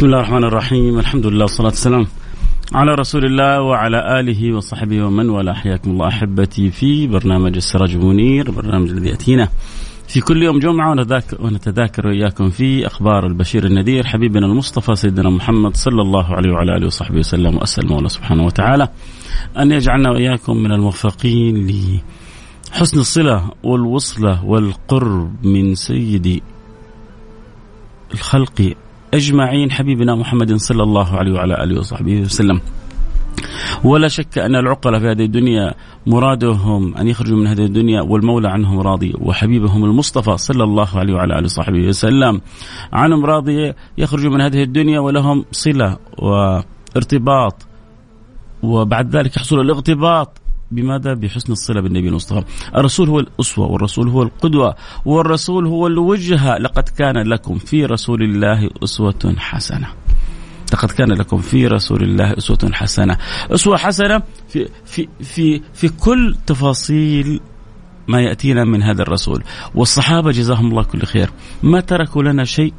بسم الله الرحمن الرحيم. الحمد لله والصلاة والسلام على رسول الله وعلى آله وصحبه ومن والاه. حياكم الله أحبتي في برنامج السراج المنير برنامج الذي يأتينا في كل يوم جمعة ونتذاكر وإياكم في أخبار البشير النذير حبيبنا المصطفى سيدنا محمد صلى الله عليه وعلى آله وصحبه وسلم وأسأل الله سبحانه وتعالى أن يجعلنا وإياكم من الموفقين لحسن الصلة والوصلة والقرب من سيد الخلق أجمعين حبيبنا محمد صلى الله عليه وعلى آله وصحبه وسلم. ولا شك أن العقلاء في هذه الدنيا مرادهم أن يخرجوا من هذه الدنيا والمولى عنهم راضي وحبيبهم المصطفى صلى الله عليه وعلى آله وصحبه وسلم. عنهم راضي يخرجوا من هذه الدنيا ولهم صلة وارتباط وبعد ذلك يحصل الاغتباط بماذا؟ بحسن الصلة بالنبي المصطفى. الرسول هو الأسوة والرسول هو القدوة والرسول هو الوجهة لقد كان لكم في رسول الله أسوة حسنة. لقد كان لكم في رسول الله أسوة حسنة. أسوة حسنة في, في, في, في كل تفاصيل ما يأتينا من هذا الرسول. والصحابة جزاهم الله كل خير. ما تركوا لنا شيء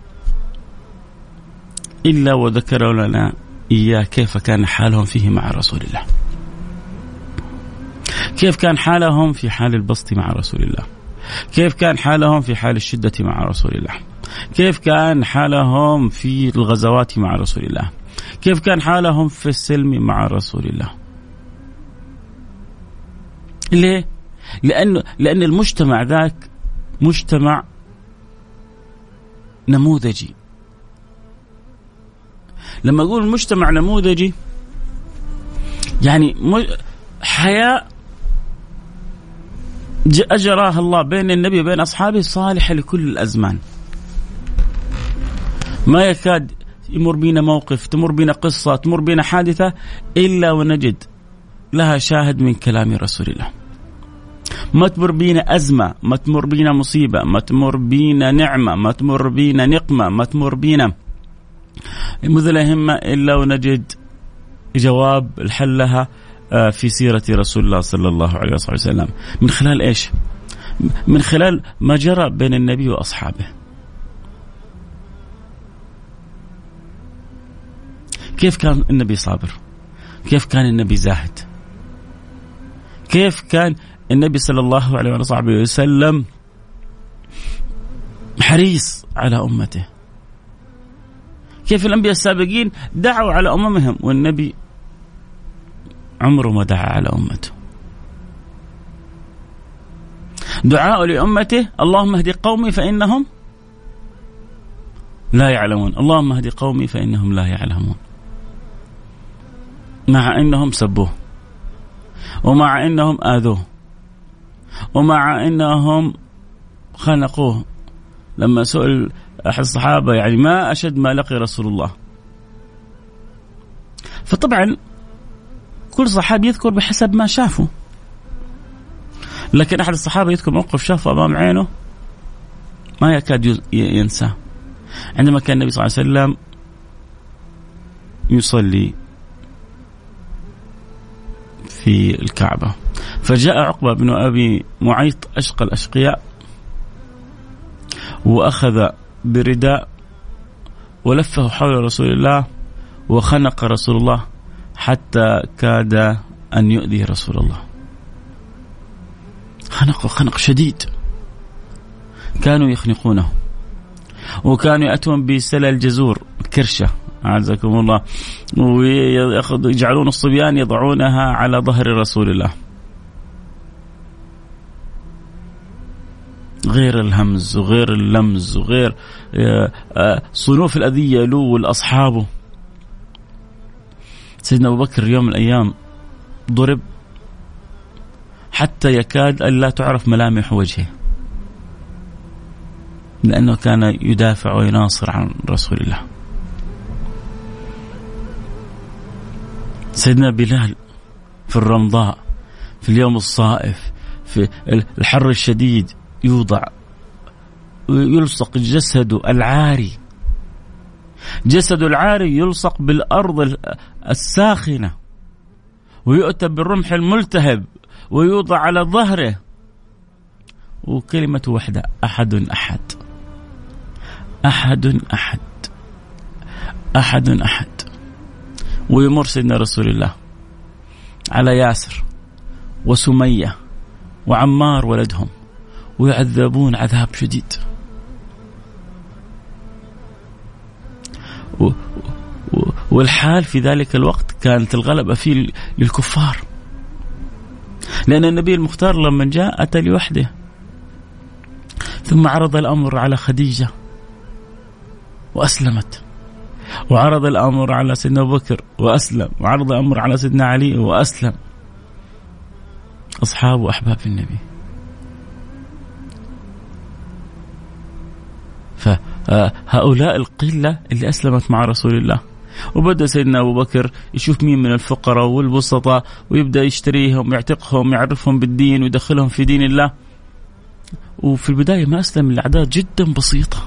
إلا وذكروا لنا إياه كيف كان حالهم فيه مع رسول الله. كيف كان حالهم في حال البسط مع رسول الله؟ كيف كان حالهم في حال الشدة مع رسول الله؟ كيف كان حالهم في الغزوات مع رسول الله؟ كيف كان حالهم في السلم مع رسول الله؟ ليه؟ لأن, لأن المجتمع ذاك مجتمع نموذجي. لما أقول مجتمع نموذجي يعني حياة أجراها الله بين النبي وبين أصحابه صالحة لكل الأزمان. ما يكاد يمر بينا موقف تمر بينا قصة تمر بينا حادثة إلا ونجد لها شاهد من كلام رسول الله. ما تمر بينا أزمة ما تمر بينا مصيبة ما تمر بينا نعمة ما تمر بينا نقمة ما تمر بينا مذل همة إلا ونجد جواب لها آه، في سيرة رسول الله صلى الله عليه وسلم. من خلال إيش؟ من خلال ما جرى بين النبي وأصحابه. كيف كان النبي صابر؟ كيف كان النبي زاهد؟ كيف كان النبي صلى الله عليه وصحبه وسلم حريص على أمته؟ كيف الأنبياء السابقين دعوا على أممهم والنبي عمره ما دعا على أمته. دعاء لأمته اللهم اهد قومي فإنهم لا يعلمون. اللهم اهد قومي فإنهم لا يعلمون. مع أنهم سبوه. ومع أنهم آذوه. ومع أنهم خنقوه. لما سئل أحد الصحابة يعني ما أشد ما لقي رسول الله. فطبعا كل صحابي يذكر بحسب ما شافه لكن أحد الصحابة يذكر موقف شافه أمام عينه ما يكاد ينساه. عندما كان النبي صلى الله عليه وسلم يصلي في الكعبة فجاء عقبة بن أبي معيط أشقى الأشقياء وأخذ برداء ولفه حول رسول الله وخنق رسول الله. حتى كاد أن يؤذي رسول الله. خنق خنق شديد. كانوا يخنقونه. وكانوا يأتون بسلة الجزور كرشة أعزكم الله. ويجعلون الصبيان يضعونها على ظهر رسول الله. غير الهمز وغير اللمز وغير آه، آه، صنوف الأذية له ولأصحابه سيدنا أبو بكر يوم من الأيام ضرب حتى يكاد أن لا تعرف ملامح وجهه لأنه كان يدافع ويناصر عن رسول الله. سيدنا بلال في الرمضاء في اليوم الصائف في الحر الشديد يوضع يلصق جسده العاري جسد العاري يلصق بالأرض الساخنة ويؤتى بالرمح الملتهب ويوضع على ظهره. وكلمة واحدة أحد أحد. أحد أحد. أحد أحد. ويمر سيدنا رسول الله على ياسر وسمية وعمار ولدهم ويعذبون عذاب شديد. والحال في ذلك الوقت كانت الغلبة فيه للكفار. لأن النبي المختار لما جاء أتى لوحده ثم عرض الأمر على خديجة وأسلمت وعرض الأمر على سيدنا أبو بكر وأسلم وعرض الأمر على سيدنا علي وأسلم. أصحاب وأحباب النبي. فهؤلاء القلة اللي أسلمت مع رسول الله. وبدأ سيدنا أبو بكر يشوف مين من الفقراء والبسطاء ويبدأ يشتريهم ويعتقهم ويعرفهم بالدين ويدخلهم في دين الله. وفي البداية ما أسلم الاعداد جدا بسيطة.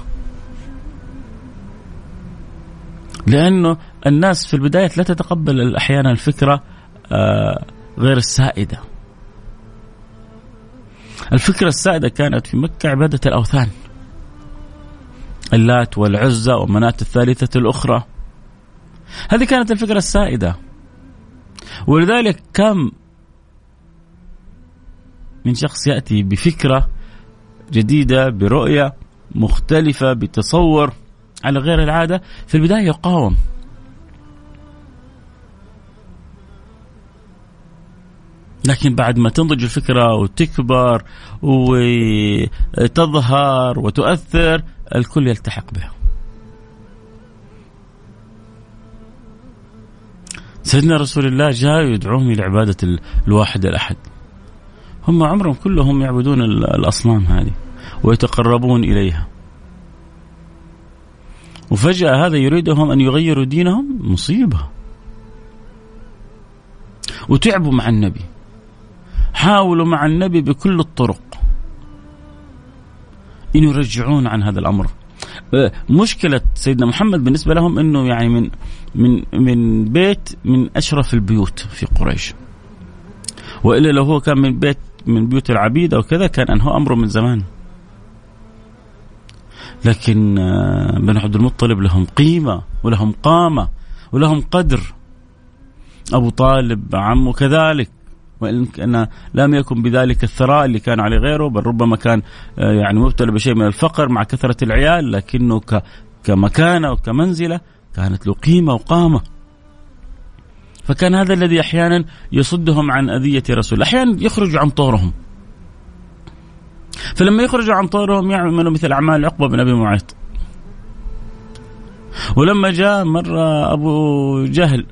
لأنه الناس في البداية لا تتقبل أحيانا الفكرة آه، غير السائدة. الفكرة السائدة كانت في مكة عبادة الأوثان. اللات والعزى ومناة الثالثة الأخرى. هذه كانت الفكرة السائدة. ولذلك كم من شخص يأتي بفكرة جديدة برؤية مختلفة بتصور على غير العادة في البداية يقاوم. لكن بعد ما تنضج الفكرة وتكبر وتظهر وتؤثر الكل يلتحق بها. سيدنا رسول الله جاء يدعوهم إلى عبادة الواحد الأحد. هم عمرهم كلهم يعبدون الأصنام هذه ويتقربون إليها. وفجأة هذا يريدهم أن يغيروا دينهم؟ مصيبة. وتعبوا مع النبي. حاولوا مع النبي بكل الطرق. أن يرجعون عن هذا الأمر. أه، مشكلة سيدنا محمد بالنسبة لهم أنه يعني من من من بيت من أشرف البيوت في قريش. وإلا لو هو كان من بيت من بيوت العبيد أو كذا كان أنهى أمره من زمان. لكن أه، بنو عبد المطلب لهم قيمة ولهم قامة ولهم قدر. أبو طالب عمه كذلك. وإن كان لم يكن بذلك الثراء اللي كان عليه غيره بل ربما كان آه، يعني مبتلى بشيء من الفقر مع كثرة العيال لكنه كمكانة وكمنزلة كانت له قيمة وقامة. فكان هذا الذي أحيانا يصدهم عن أذية رسول أحيانا يخرجوا عن طورهم فلما يخرجوا عن طورهم يعملوا مثل أعمال عقبة بن أبي معيط. ولما جاء مرة أبو جهل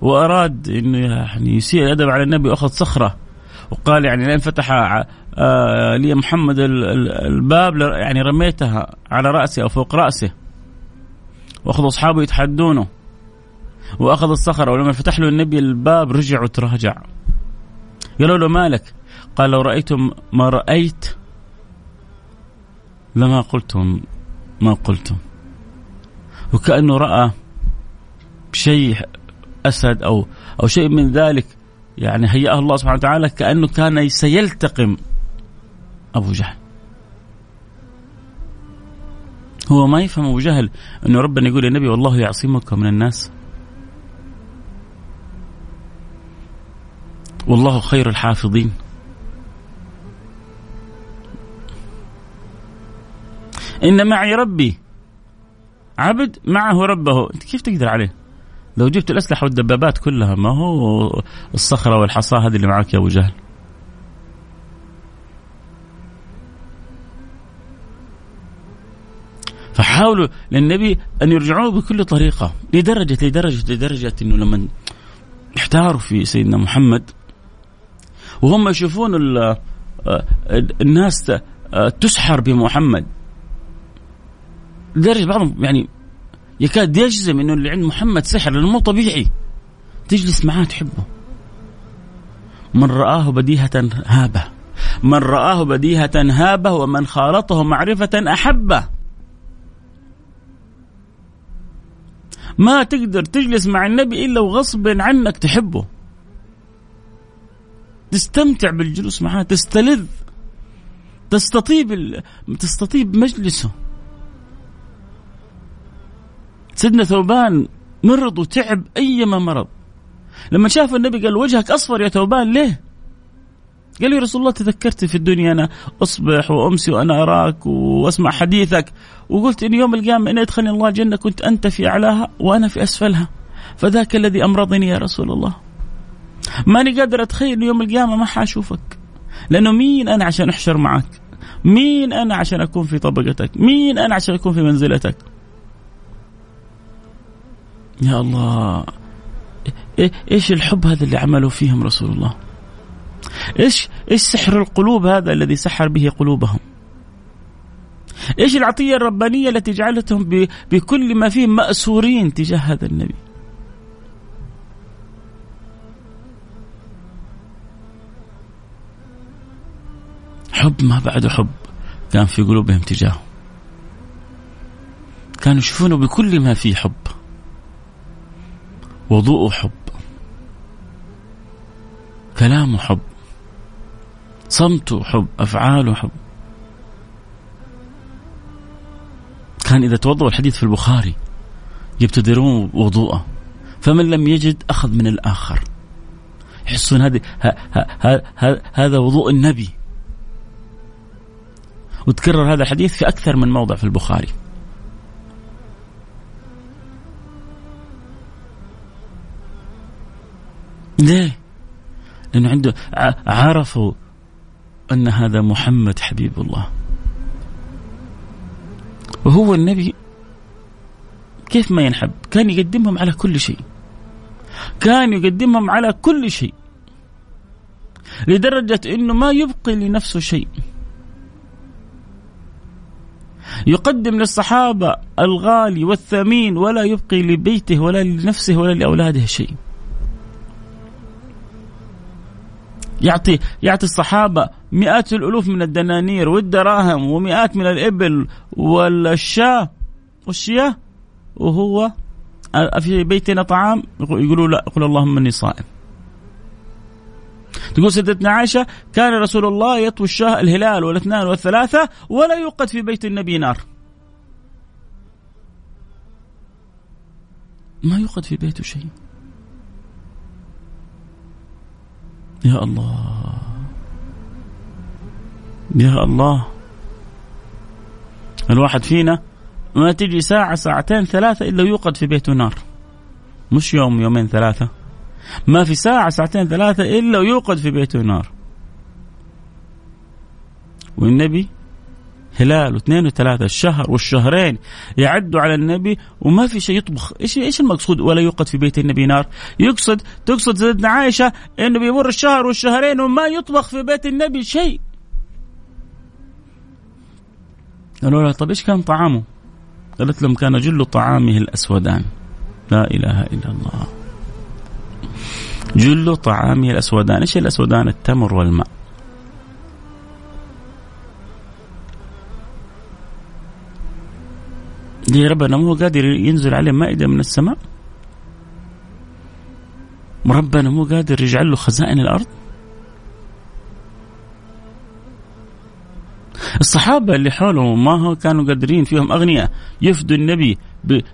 وأراد إنه يعني يسيء الأدب على النبي وأخذ صخرة. وقال يعني لين فتح آه لي محمد الباب يعني رميتها على رأسي أو فوق راسه وأخذ أصحابه يتحدونه. وأخذ الصخرة. ولما فتح له النبي الباب رجع وتراجع. قالوا له مالك؟ قال لو رأيتم ما رأيت لما قلتم ما قلتم. وكأنه رأى شيء أسد أو أو شيء من ذلك. يعني هيأه الله سبحانه وتعالى كأنه كان سيلتقم أبو جهل. هو ما يفهم أبو جهل انه ربنا يقول للنبي والله يعصمك من الناس. والله خير الحافظين. إن معي ربي. عبد معه ربه. أنت كيف تقدر عليه؟ لو جبت الأسلحة والدبابات كلها ما هو الصخرة والحصى هذه اللي معك يا أبو جهل؟ فحاولوا للنبي أن يرجعوه بكل طريقة لدرجة لدرجة لدرجة أنه لما احتاروا في سيدنا محمد وهم يشوفون آه، الناس آه، تسحر بمحمد. لدرجه بعضهم يعني يكاد يجزم إنه اللي عند محمد سحر لأنه مو طبيعي. تجلس معاه تحبه. من رآه بديهة هابه. من رآه بديهة هابه ومن خالطه معرفة أحبه. ما تقدر تجلس مع النبي إلا وغصب عنك تحبه. تستمتع بالجلوس معاه تستلذ. تستطيب تستطيب مجلسه. سيدنا ثوبان مرض وتعب أيما مرض. لما شاف النبي قال وجهك أصفر يا ثوبان ليه؟ قال لي رسول الله تذكرت في الدنيا أنا أصبح وأمسي وأنا أراك وأسمع حديثك. وقلت إن يوم القيامة إن يدخلني الله الجنة كنت أنت في أعلاها وأنا في أسفلها. فذاك الذي أمرضني يا رسول الله. ماني قادر أتخيل يوم القيامة ما حأشوفك. لأنه مين أنا عشان أحشر معك؟ مين أنا عشان أكون في طبقتك؟ مين أنا عشان أكون في منزلتك؟ يا الله. إيش الحب هذا اللي عملوا فيهم رسول الله؟ إيش إيش سحر القلوب هذا الذي سحر به قلوبهم؟ إيش العطية الربانية التي جعلتهم بكل ما فيه مأسورين تجاه هذا النبي؟ حب ما بعده حب كان في قلوبهم تجاهه. كانوا يشوفونه بكل ما فيه حب. وضوء حب. كلامه حب. صمته حب. أفعاله حب. كان إذا توضأوا الحديث في البخاري يبتدرون وضوءه. فمن لم يجد أخذ من الآخر. يحسون هذه هذا وضوء النبي. وتكرر هذا الحديث في أكثر من موضع في البخاري. ليه؟ لأنه عنده عرفوا أن هذا محمد حبيب الله. وهو النبي. كيف ما ينحب؟ كان يقدمهم على كل شيء. كان يقدمهم على كل شيء. لدرجة أنه ما يبقي لنفسه شيء. يقدم للصحابة الغالي والثمين ولا يبقي لبيته ولا لنفسه ولا لأولاده شيء. يعطي يعطي الصحابة مئات الألوف من الدنانير والدراهم ومئات من الإبل والشاة والشياه وهو في بيتنا طعام يقولوا لا يقول اللهم إني صائم. تقول سيدتنا عائشة كان رسول الله يطوي الشاه الهلال والاثنان والثلاثة ولا يوقد في بيت النبي نار. ما يوقد في بيته شيء. يا الله. يا الله. الواحد فينا ما تجي ساعة ساعتين ثلاثة إلا يوقد في بيته نار مش يوم يومين ثلاثة. ما في ساعة ساعتين ثلاثة إلا يوقد في بيته نار والنبي هلال واثنين وثلاثة الشهر والشهرين يعدوا على النبي وما في شيء يطبخ. إيش إيش المقصود؟ ولا يوقد في بيت النبي نار. يقصد تقصد سيدنا عائشة إنه بيمر الشهر والشهرين وما يطبخ في بيت النبي شيء. قالوا لها طب إيش كان طعامه؟ قالت لهم كان جل طعامه الأسودان. لا إله إلا الله. جل طعامه الأسودان. إيش الأسودان؟ التمر والماء. ليه ربنا مو قادر ينزل عليه مائدة من السماء؟ ربنا مو قادر يجعل له خزائن الأرض؟ الصحابة اللي حوله ما هو كانوا قادرين فيهم أغنياء. يفدوا النبي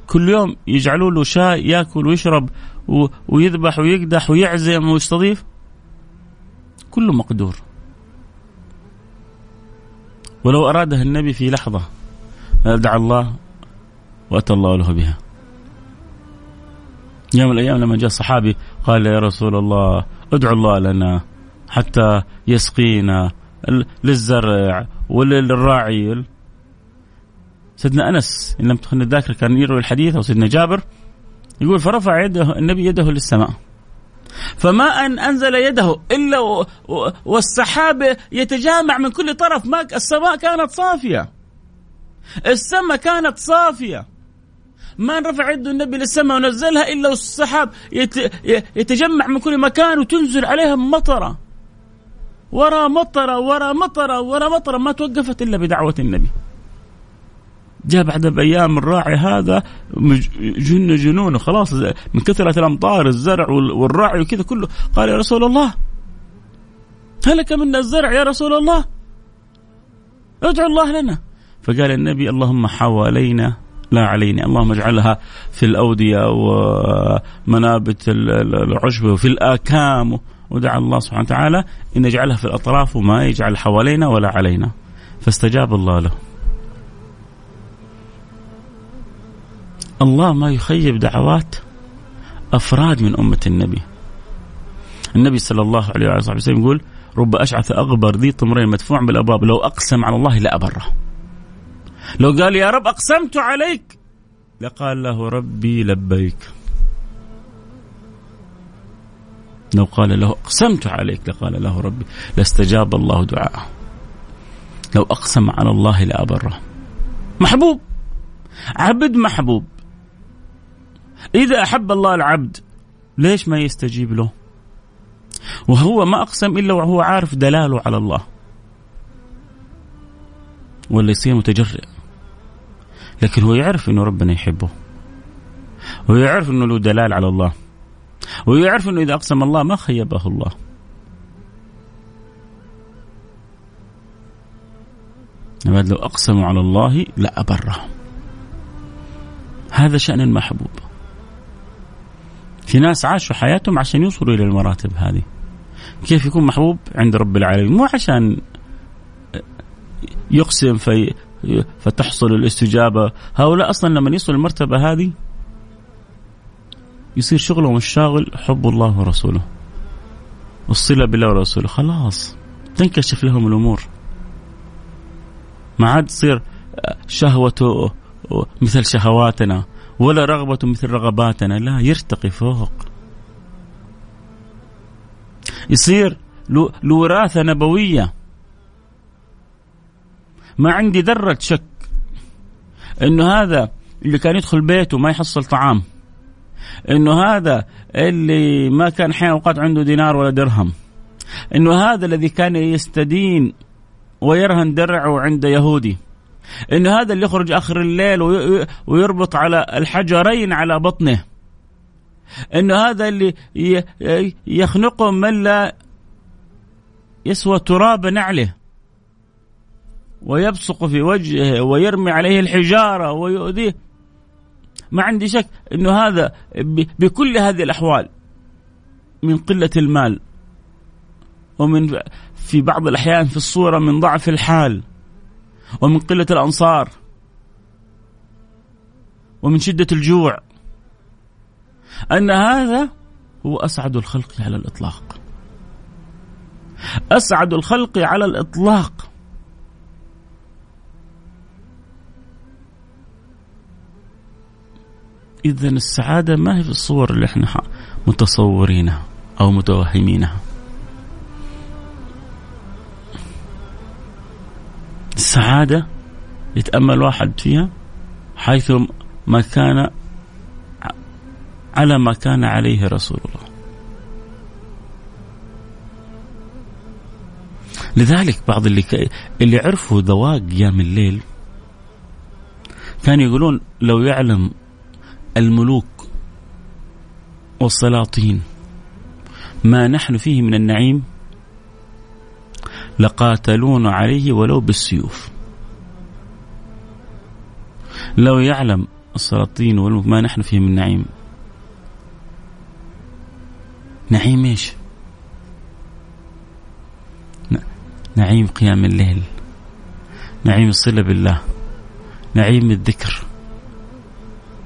كل يوم يجعلوا له شاي ياكل ويشرب ويذبح ويقدح ويعزم ويستضيف. كله مقدور. ولو أرادها النبي في لحظة دعا الله وأتى الله له بها. يوم من الأيام لما جاء صحابي قال يا رسول الله ادعو الله لنا حتى يسقينا للزرع وللراعي. سيدنا أنس إن لم تخن الذاكرة كان يروي الحديث أو سيدنا جابر يقول فرفع يده النبي يده للسماء. فما أن أنزل يده إلا والسحاب يتجامع من كل طرف ما السماء كانت صافية. السماء كانت صافية. ما رفع يده النبي للسماء ونزلها إلا والسحاب يتجمع من كل مكان وتنزل عليها مطرة. ورا مطرة ورا مطرة ورا مطرة. ما توقفت إلا بدعوة النبي. جاء بعد بأيام الراعي هذا جن جنونه خلاص من كثرة الأمطار الزرع والراعي وكذا كله. قال يا رسول الله هلك منا الزرع يا رسول الله. ادعو الله لنا. فقال النبي اللهم حوالينا لا علينا اللهم اجعلها في الأودية ومنابت العشب وفي الآكام ودعا الله سبحانه وتعالى أن يجعلها في الأطراف وما يجعل حوالينا ولا علينا فاستجاب الله له الله ما يخيب دعوات أفراد من أمة النبي. النبي صلى الله عليه وسلم يقول: رب أشعث أغبر ذي طمرين مدفوع بالأبواب لو أقسم على الله لأبره. لو قال يا رب أقسمت عليك لقال له ربي لبيك. لو قال له أقسمت عليك لقال له ربي لاستجاب الله دعاءه. لو أقسم على الله لأبره. محبوب عبد محبوب إذا أحب الله العبد ليش ما يستجيب له وهو ما أقسم إلا وهو عارف دلاله على الله ولا يصير متجرئ لكن هو يعرف أنه ربنا يحبه. ويعرف أنه له دلال على الله. ويعرف أنه إذا أقسم الله ما خيبه الله. لو أقسموا على الله لأبرهم هذا شأن المحبوب في ناس عاشوا حياتهم عشان يوصلوا إلى المراتب هذه. كيف يكون محبوب؟ عند رب العالمين. مو عشان يقسم في فتحصل الاستجابة. هؤلاء أصلا لما يصلوا المرتبة هذه يصير شغلهم الشاغل حب الله ورسوله. والصلة بالله ورسوله. خلاص تنكشف لهم الأمور. ما عاد تصير شهوته مثل شهواتنا ولا رغبة مثل رغباتنا. لا يرتقي فوق. يصير له وراثة نبوية. ما عندي ذرة شك إنه هذا اللي كان يدخل بيته ما يحصل طعام. إنه هذا اللي ما كان حين أوقات عنده دينار ولا درهم. إنه هذا الذي كان يستدين ويرهن درعه عند يهودي. إنه هذا اللي يخرج آخر الليل ويربط على الحجرين على بطنه. إنه هذا اللي يخنقه من لا يسوى تراب نعله. ويبصق في وجهه ويرمي عليه الحجارة ويؤذيه. ما عندي شك إنه هذا بكل هذه الأحوال من قلة المال ومن في بعض الأحيان في الصورة من ضعف الحال ومن قلة الأنصار ومن شدة الجوع. أن هذا هو أسعد الخلق على الإطلاق. أسعد الخلق على الإطلاق. إذا السعادة ما هي في الصور اللي إحنا متصورينها أو متوهمينها. السعادة يتأمل واحد فيها حيث ما كان على ما كان عليه رسول الله. لذلك بعض اللي ك... اللي عرفوا ذواق قيام الليل كانوا يقولون لو يعلم الملوك والسلاطين. ما نحن فيه من النعيم لقاتلون عليه ولو بالسيوف. لو يعلم السلاطين ما نحن فيه من نعيم. نعيم إيش؟ نعيم قيام الليل. نعيم الصلة بالله. نعيم الذكر.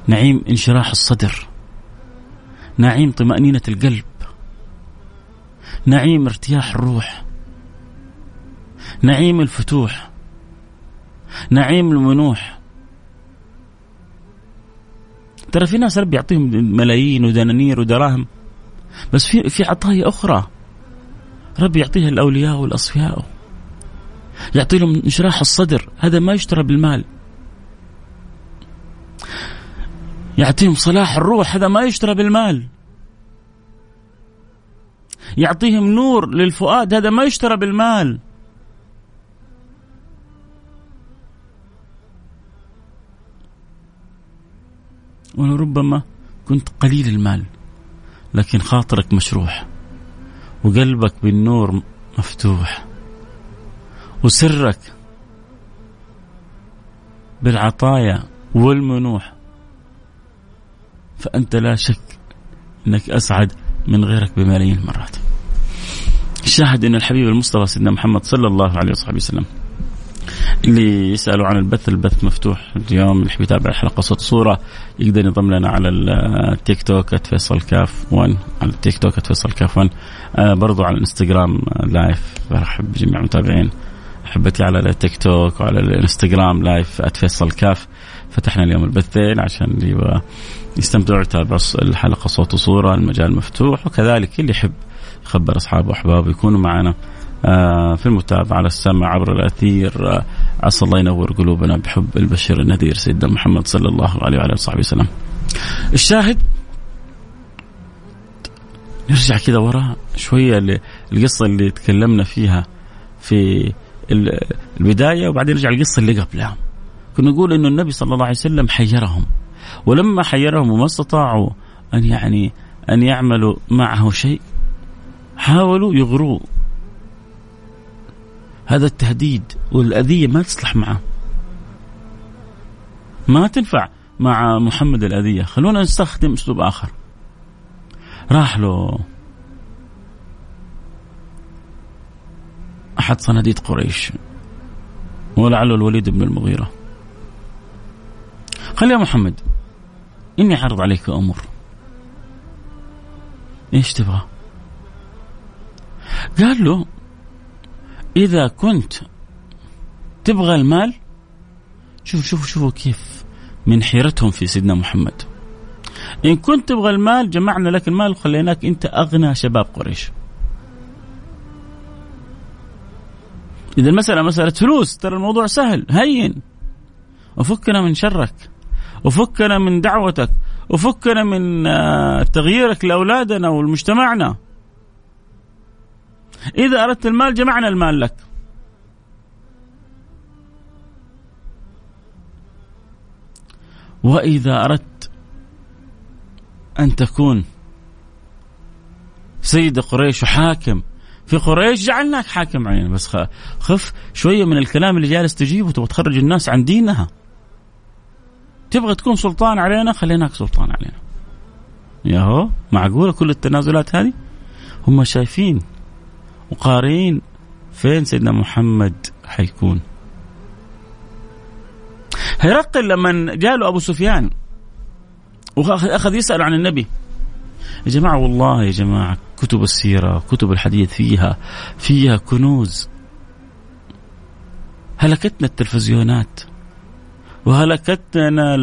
نعيم انشراح الصدر. نعيم طمأنينة القلب. نعيم ارتياح الروح. نعيم الفتوح. نعيم المنوح. ترى في ناس ربي يعطيهم ملايين ودنانير ودراهم بس في في عطايا أخرى ربي يعطيها الأولياء والأصفياء. يعطي لهم انشراح الصدر هذا ما يشترى بالمال. يعطيهم صلاح الروح هذا ما يشترى بالمال. يعطيهم نور للفؤاد هذا ما يشترى بالمال. ولربما كنت قليل المال لكن خاطرك مشروح وقلبك بالنور مفتوح وسرك بالعطايا والمنوح. فأنت لا شك أنك أسعد من غيرك بملايين المرات الشاهد أن الحبيب المصطفى سيدنا محمد صلى الله عليه وصحبه وسلم اللي يسالوا عن البث البث مفتوح اليوم اللي يتابع الحلقة صوت صورة يقدر ينضم لنا على التيك توك @فيصل كاف 1 على التيك توك @فيصل كاف 1 آه برضو على الإنستغرام live برحب بجميع المتابعين. احبتي على التيك توك وعلى الإنستغرام live @فيصل كاف فتحنا اليوم البثين عشان اللي يستمتعوا يتابعوا الحلقة صوت وصورة المجال مفتوح وكذلك اللي يحب يخبر أصحابه وأحبابه يكونوا معنا آه، في المتابعة على السمع عبر الأثير آه، عسى الله ينور قلوبنا بحب البشير النذير سيدنا محمد صلى الله عليه وعلى وصحبه وسلم. الشاهد نرجع كذا وراء شوية القصة اللي تكلمنا فيها في البداية وبعدين نرجع القصة اللي قبلها. كنا نقول إنه النبي صلى الله عليه وسلم حيرهم. ولما حيرهم وما استطاعوا أن يعني أن يعملوا معه شيء حاولوا يغروه. هذا التهديد والأذية ما تصلح معه. ما تنفع مع محمد الأذية. خلونا نستخدم أسلوب آخر. راح له. أحد صناديد قريش. ولعله الوليد بن المغيرة. خلي يا محمد. إني عرض عليك أمور إيش تبغى؟ قال له إذا كنت تبغى المال شوف شوف شوفوا كيف من حيرتهم في سيدنا محمد. إن كنت تبغى المال جمعنا لك المال وخليناك أنت أغنى شباب قريش. إذا المسألة مسألة فلوس ترى الموضوع سهل هين. وفكنا من شرك. وفكنا من دعوتك وفكنا من آه، تغييرك لأولادنا ولمجتمعنا. إذا أردت المال جمعنا المال لك. وإذا أردت أن تكون سيد قريش وحاكم في قريش جعلناك حاكم علينا بس خف شوية من الكلام اللي جالس تجيبه تبغى تخرج الناس عن دينها. تبغى تكون سلطان علينا خليناك سلطان علينا. ياهو معقولة كل التنازلات هذه؟ هم شايفين وقارين فين سيدنا محمد حيكون. هيرقل لما جاله أبو سفيان واخذ يسأل عن النبي. يا جماعة والله يا جماعة كتب السيرة كتب الحديث فيها فيها كنوز. هلكتنا التلفزيونات. وهلكتنا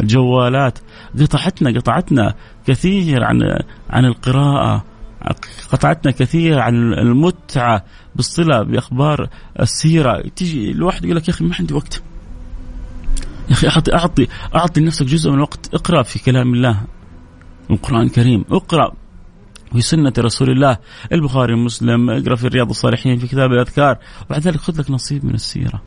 الجوالات. قطعتنا قطعتنا كثير عن عن القراءة. قطعتنا كثير عن المتعة بالصلة بأخبار السيرة. تيجي الواحد يقول لك يا أخي ما عندي وقت. يا أخي أعطي أعطي أعطي لنفسك جزء من الوقت. اقرأ في كلام الله. القرآن الكريم. اقرأ في سنة رسول الله. البخاري ومسلم اقرأ في رياض الصالحين في كتاب الأذكار. وبعد ذلك خذ لك نصيب من السيرة.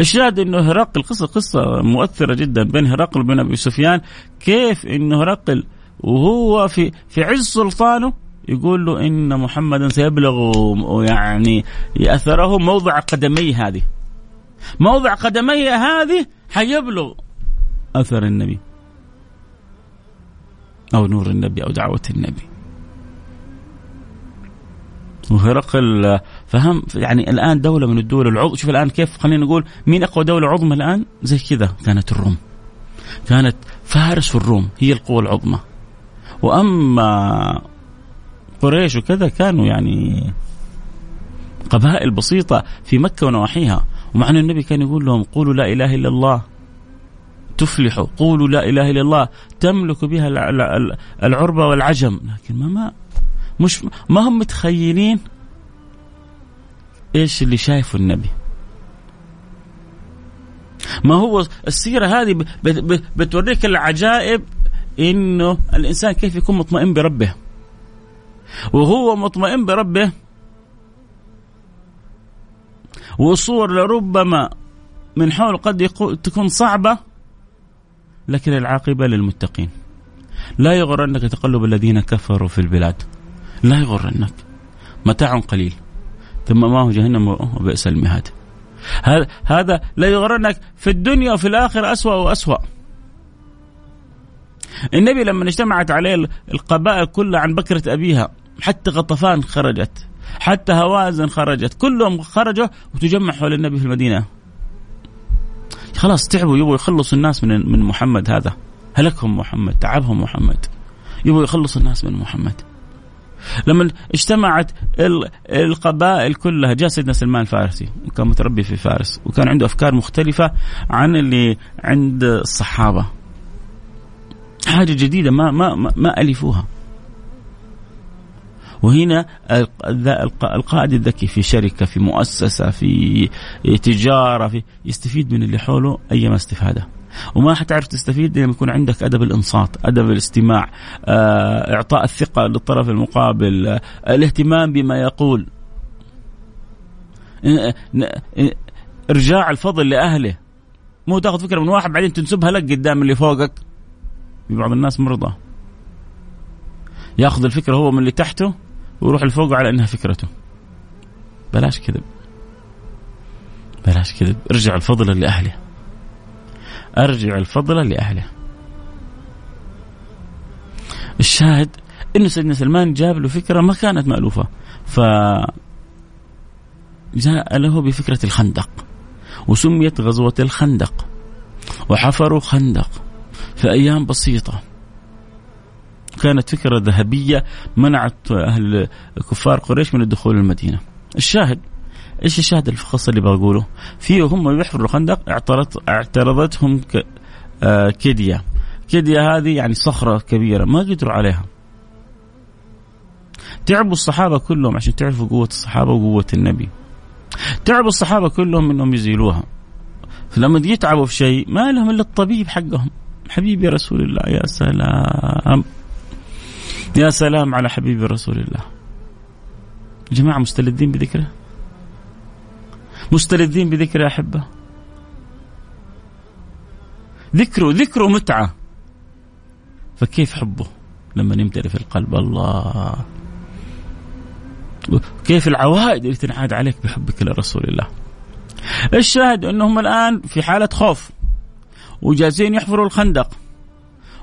الشاهد إنه هرقل قصة قصة مؤثرة جدا بين هرقل وبين أبي سفيان. كيف إنه هرقل وهو في في عز سلطانه يقول له إن محمدا سيبلغ يعني أثره موضع قدمي هذه. موضع قدمي هذه حيبلغ أثر النبي أو نور النبي أو دعوة النبي. وهرقل فهم؟ يعني الآن دولة من الدول العظمى شوف الآن كيف خلينا نقول مين أقوى دولة عظمى الآن؟ زي كذا كانت الروم. كانت فارس والروم هي القوة العظمى. وأما قريش وكذا كانوا يعني قبائل بسيطة في مكة ونواحيها. ومع أن النبي كان يقول لهم قولوا لا إله إلا الله. تفلحوا قولوا لا إله إلا الله. تملك بها العربة والعجم. لكن ما, ما مش ما هم متخيلين إيش اللي شايفه النبي؟ ما هو السيرة هذه بتوريك العجائب إنه الإنسان كيف يكون مطمئن بربه. وهو مطمئن بربه وصور لربما من حول قد تكون صعبة لكن العاقبة للمتقين. لا يغرنك تقلب الذين كفروا في البلاد. لا يغرنك. متاع قليل. ثم ما هو جهنم وبئس المهاد. هذا لا يغرنك في الدنيا وفي الآخرة أسوأ وأسوأ. النبي لما اجتمعت عليه القبائل كلها عن بكرة أبيها حتى غطفان خرجت حتى هوازن خرجت كلهم خرجوا وتجمع حول النبي في المدينة. خلاص تعبوا يبغوا يخلصوا الناس من من محمد هذا. هلكهم محمد تعبهم محمد. يبغوا يخلصوا الناس من محمد. لما اجتمعت القبائل كلها جاء سيدنا سلمان الفارسي وكان متربي في فارس وكان عنده أفكار مختلفة عن اللي عند الصحابة. حاجة جديدة ما ما ما, ألفوها. وهنا القائد الذكي في شركة في مؤسسة في تجارة في يستفيد من اللي حوله أيما استفادة. وما حتعرف تستفيد لما يكون عندك أدب الإنصات، أدب الاستماع، آه، إعطاء الثقة للطرف المقابل، آه، الاهتمام بما يقول. إرجاع الفضل لأهله. مو تاخذ فكرة من واحد بعدين تنسبها لك قدام اللي فوقك. في بعض الناس مرضى. ياخذ الفكرة هو من اللي تحته ويروح لفوقه على إنها فكرته. بلاش كذب. بلاش كذب، ارجع الفضل لأهله. أرجع الفضل لأهله. الشاهد أنه سيدنا سلمان جاب له فكرة ما كانت مألوفة. ف جاء له بفكرة الخندق وسميت غزوة الخندق وحفروا خندق في أيام بسيطة. كانت فكرة ذهبية منعت أهل كفار قريش من الدخول المدينة. الشاهد إيش الشاهد الخاص اللي بقوله؟ فيه هم بيحفروا الخندق اعترض اعترضتهم ك... آه كديه كديه هذه يعني صخرة كبيرة ما قدروا عليها. تعبوا الصحابة كلهم عشان تعرفوا قوة الصحابة وقوة النبي. تعبوا الصحابة كلهم إنهم يزيلوها. فلما يتعبوا في شيء ما لهم إلا الطبيب حقهم. حبيبي رسول الله يا سلام. يا سلام على حبيبي رسول الله. جماعة مستلذين بذكره؟ مستلذين بذكر أحبة. ذكره ذكره متعة. فكيف حبه لما يمتلئ في القلب؟ الله. كيف العوائد اللي تنعاد عليك بحبك لرسول الله؟ الشاهد أنهم الآن في حالة خوف وجالسين يحفروا الخندق.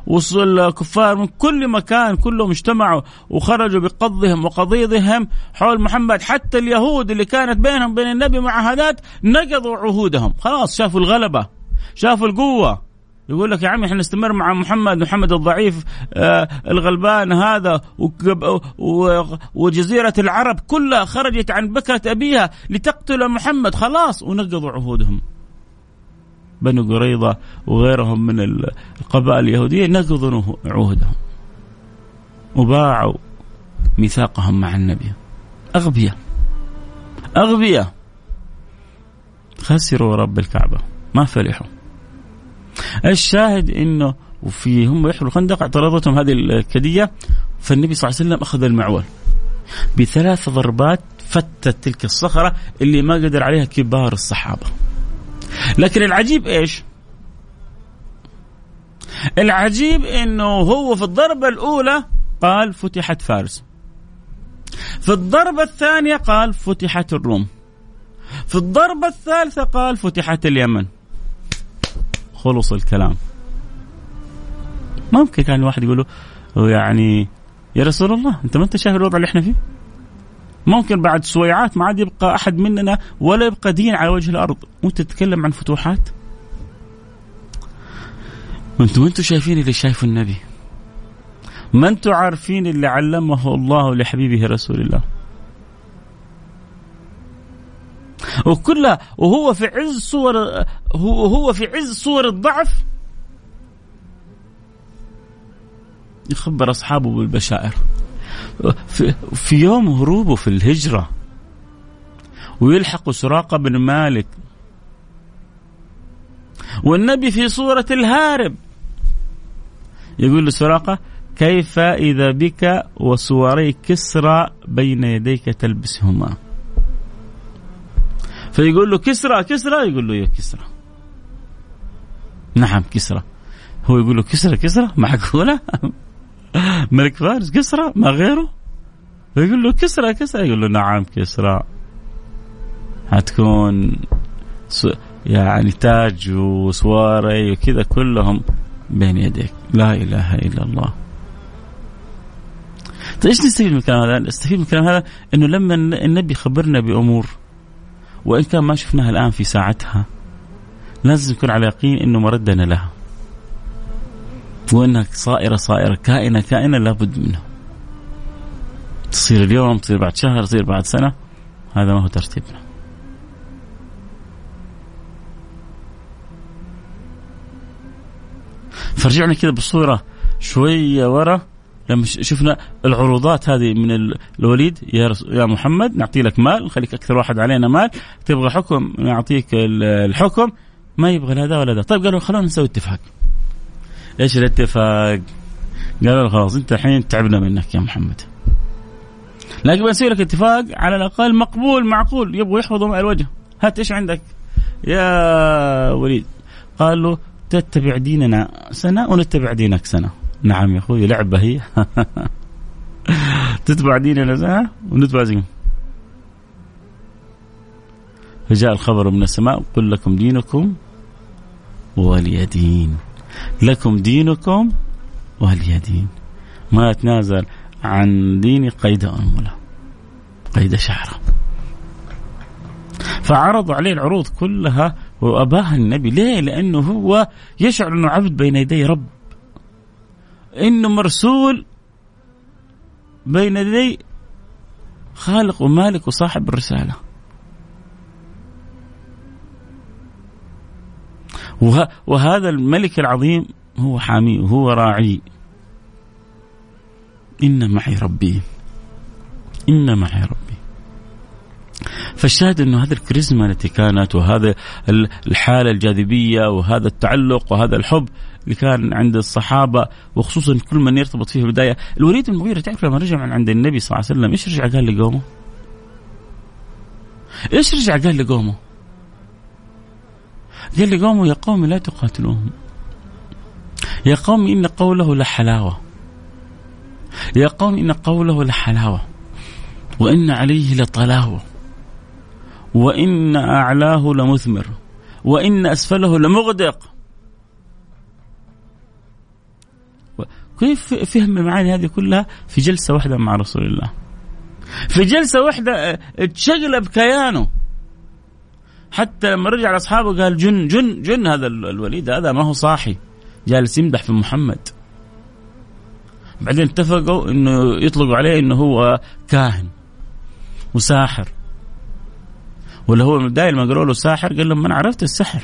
وصل الكفار من كل مكان كلهم اجتمعوا وخرجوا بقضهم وقضيضهم حول محمد. حتى اليهود اللي كانت بينهم بين النبي معاهدات نقضوا عهودهم. خلاص شافوا الغلبة شافوا القوة. يقول لك يا عمي إحنا نستمر مع محمد محمد الضعيف آه الغلبان هذا وجزيرة العرب كلها خرجت عن بكرة أبيها لتقتل محمد. خلاص ونقضوا عهودهم. بنو قريظة وغيرهم من القبائل اليهودية نقضوا عهودهم وباعوا ميثاقهم مع النبي. أغبياء. أغبياء. خسروا رب الكعبة. ما فرحوا. الشاهد إنه وفي هم يحفروا الخندق اعترضتهم هذه الكدية. فالنبي صلى الله عليه وسلم أخذ المعول بثلاث ضربات فتت تلك الصخرة اللي ما قدر عليها كبار الصحابة. لكن العجيب إيش؟ العجيب إنه هو في الضربة الأولى قال فتحت فارس. في الضربة الثانية قال فتحت الروم. في الضربة الثالثة قال فتحت اليمن. خلص الكلام. ممكن كان الواحد يقول له يعني يا رسول الله أنت ما أنت شايف الوضع اللي إحنا فيه؟ ممكن بعد سويعات ما عاد يبقى أحد مننا ولا يبقى دين على وجه الأرض. وأنت تتكلم عن فتوحات؟ أنتم أنتم شايفين اللي شايفه النبي؟ ما أنتم عارفين اللي علمه الله لحبيبه رسول الله؟ وكلها وهو في عز صور هو هو في عز صور الضعف يخبر أصحابه بالبشائر. في, في يوم هروبه في الهجرة ويلحق سراقة بن مالك. والنبي في صورة الهارب يقول لسراقة كيف إذا بك وسواري كسرى بين يديك تلبسهما? فيقول له كسرى كسرى؟ يقول له يا كسرى. نعم كسرى. هو يقول له كسرى كسرى؟ معقولة ملك فارس كسرى؟ ما غيره؟ يقول له كسرى كسرى. يقول له نعم كسرى. حتكون يعني تاج وسواري وكذا كلهم بين يديك. لا إله إلا الله. طيب إيش نستفيد من الكلام هذا؟ نستفيد من الكلام هذا إنه لما النبي خبرنا بأمور وإن كان ما شفناها الآن في ساعتها لازم نكون على يقين أنه مردنا لها. وأنها صائرة صائرة كائنة كائنة لابد منها تصير اليوم تصير بعد شهر تصير بعد سنة هذا ما هو ترتيبنا. فرجعنا كذا بصورة شوية ورا لما شفنا العروضات هذه من الوليد يا يا محمد نعطي لك مال نخليك أكثر واحد علينا مال تبغى حكم نعطيك الحكم ما يبغى هذا ولا ذا. طيب قالوا خلونا نسوي اتفاق. إيش الاتفاق؟ قالوا خلاص أنت الحين تعبنا منك يا محمد. لكن بنسوي لك اتفاق على الأقل مقبول معقول يبغوا يحفظوا ماء الوجه. هات إيش عندك؟ يا وليد. قال له تتبع ديننا سنة ونتبع دينك سنة. نعم يا أخوي لعبة هي. تتبع ديننا سنة ونتبع زين فجاء الخبر من السماء قل لكم دينكم ولي دين. لكم دينكم ولي دين؟ ما أتنازل عن ديني قيد أنملة قيد شعره فعرضوا عليه العروض كلها وأباها النبي. ليه؟ لأنه هو يشعر أنه عبد بين يدي رب. إنه مرسول بين يدي خالق ومالك وصاحب الرسالة. وهذا الملك العظيم هو حامي وهو راعي إن معي ربي إن معي ربي فالشاهد إنه هذه الكاريزما التي كانت وهذا الحالة الجاذبية وهذا التعلق وهذا الحب اللي كان عند الصحابة وخصوصا كل من يرتبط فيه في البداية، الوليد بن المغيرة تعرف لما رجع من عند النبي صلى الله عليه وسلم إيش رجع قال لقومه؟ إيش رجع قال لقومه؟ قال لقومه يا قوم لا تقاتلوهم. يا قوم إن قوله لحلاوة. يا قوم إن قوله لحلاوة. وإن عليه لطلاوه. وإن أعلاه لمثمر وإن أسفله لمغدق كيف فهم المعاني هذه كلها في جلسة واحدة مع رسول الله في جلسة واحدة تشقلب كيانه حتى لما رجع لأصحابه قال جن جن جن هذا الوليد هذا ما هو صاحي. جالس يمدح في محمد. بعدين اتفقوا إنه يطلقوا عليه إنه هو كاهن وساحر. ولا هو دائما قالوا له ساحر قال لهم أنا عرفت السحر.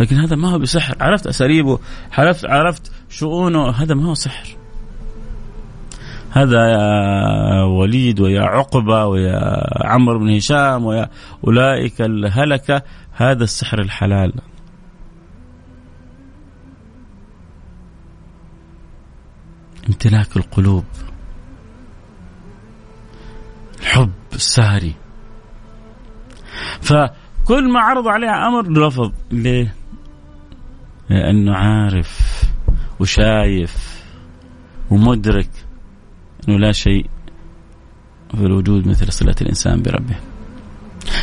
لكن هذا ما هو بسحر. عرفت أساليبه عرفت عرفت شؤونه هذا ما هو سحر. هذا يا وليد ويا عقبة ويا عمرو بن هشام ويا أولئك الهلكة هذا السحر الحلال. امتلاك القلوب. الحب الساري فكل ما عرض عليها أمر رفض ليه؟ لأنه عارف وشايف ومدرك أنه لا شيء في الوجود مثل صلة الإنسان بربه.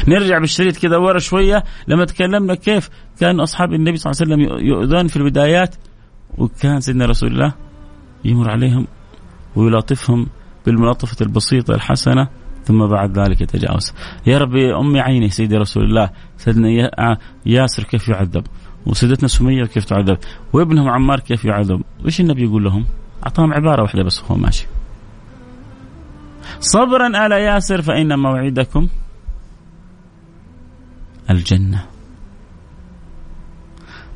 نرجع بالشريط كذا ورا شوية لما تكلمنا كيف كان أصحاب النبي صلى الله عليه وسلم يؤذون في البدايات وكان سيدنا رسول الله يمر عليهم ويلاطفهم بالملاطفة البسيطة الحسنة ثم بعد ذلك يتجاوز. يا ربي أمي عيني سيدي رسول الله سيدنا ياسر كيف يعذب؟ وسيدتنا سمية كيف تعذب؟ وابنهم عمار كيف يعذب؟ وإيش النبي يقول لهم؟ أعطاهم عبارة واحدة بس هو ماشي. صبرا آل ياسر فإن موعدكم الجنة.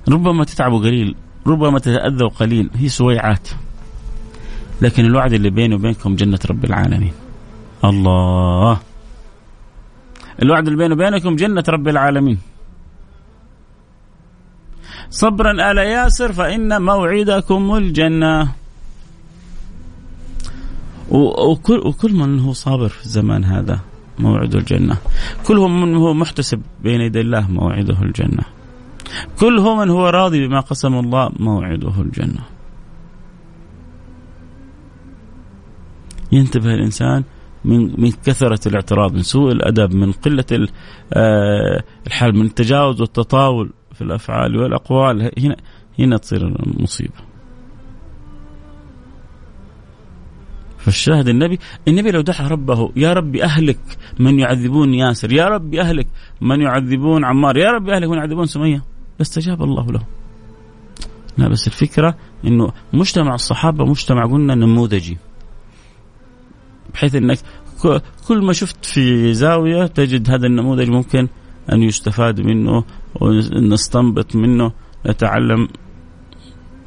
ربما تتعبوا قليل ربما تتأذوا قليل هي سويعات. لكن الوعد اللي بيني وبينكم جنة رب العالمين. الله. الوعد اللي بيني وبينكم جنة رب العالمين. صبرا آل ياسر فإن موعدكم الجنة. وكل, وكل من هو صابر في الزمان هذا موعده الجنة. كل من هو محتسب بين يدي الله موعده الجنة. كل هو من هو راضي بما قسم الله موعده الجنة. ينتبه الإنسان من من كثرة الاعتراض من سوء الأدب من قلة آه، الحال من التجاوز والتطاول في الأفعال والأقوال. هنا هنا تصير المصيبة. فالشاهد النبي النبي لو دعا ربه يا ربي أهلك من يعذبون ياسر يا ربي أهلك من يعذبون عمار يا ربي أهلك من يعذبون سمية. لاستجاب الله له. لا بس الفكرة أنه مجتمع الصحابة مجتمع قلنا نموذجي. بحيث أنك كل ما شفت في زاوية تجد هذا النموذج ممكن أن يستفاد منه ونستنبط منه نتعلم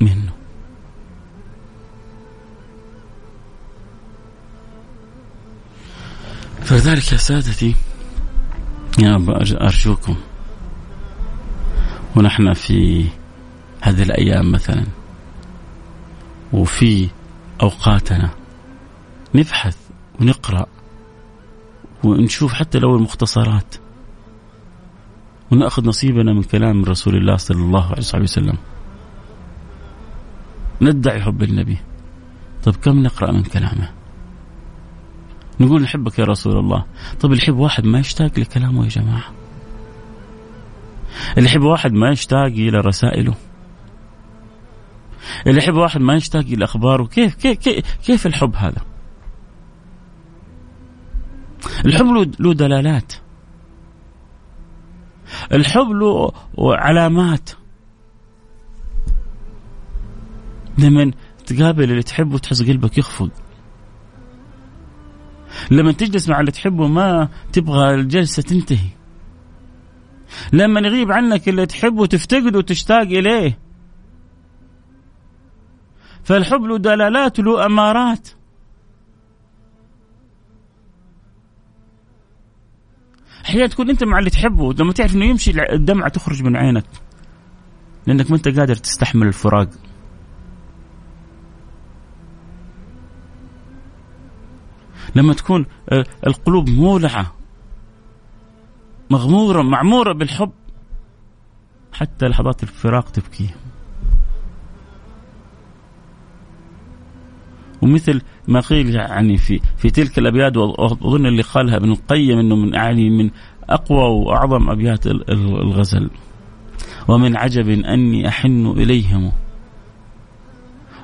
منه. فلذلك يا سادتي يا أرجوكم. ونحن في هذه الأيام مثلا وفي أوقاتنا نبحث ونقرأ ونشوف حتى لو المختصرات. ونأخذ نصيبنا من كلام رسول الله صلى الله عليه وسلم. ندعي حب النبي. طيب كم نقرأ من كلامه؟ نقول نحبك يا رسول الله. طيب اللي يحب واحد ما يشتاق لكلامه يا جماعة. اللي يحب واحد ما يشتاق إلى رسائله. اللي يحب واحد ما يشتاق إلى أخباره. كيف كيف كيف, كيف الحب هذا؟ الحب له دلالات. الحب له علامات. لما تقابل اللي تحبه تحس قلبك يخفق لما تجلس مع اللي تحبه ما تبغى الجلسة تنتهي. لما يغيب عنك اللي تحبه تفتقده وتشتاق إليه. فالحب له دلالات له أمارات. أحيانا تكون أنت مع اللي تحبه لما تعرف إنه يمشي الدمعة تخرج من عينك. لأنك ما أنت قادر تستحمل الفراق. لما تكون آه، القلوب مولعة مغمورة معمورة بالحب حتى لحظات الفراق تبكي. ومثل ما قيل يعني في في تلك الأبيات وأظن اللي قالها ابن القيم إنه من يعني من أقوى وأعظم أبيات الغزل. ومن عجب أني أحن إليهم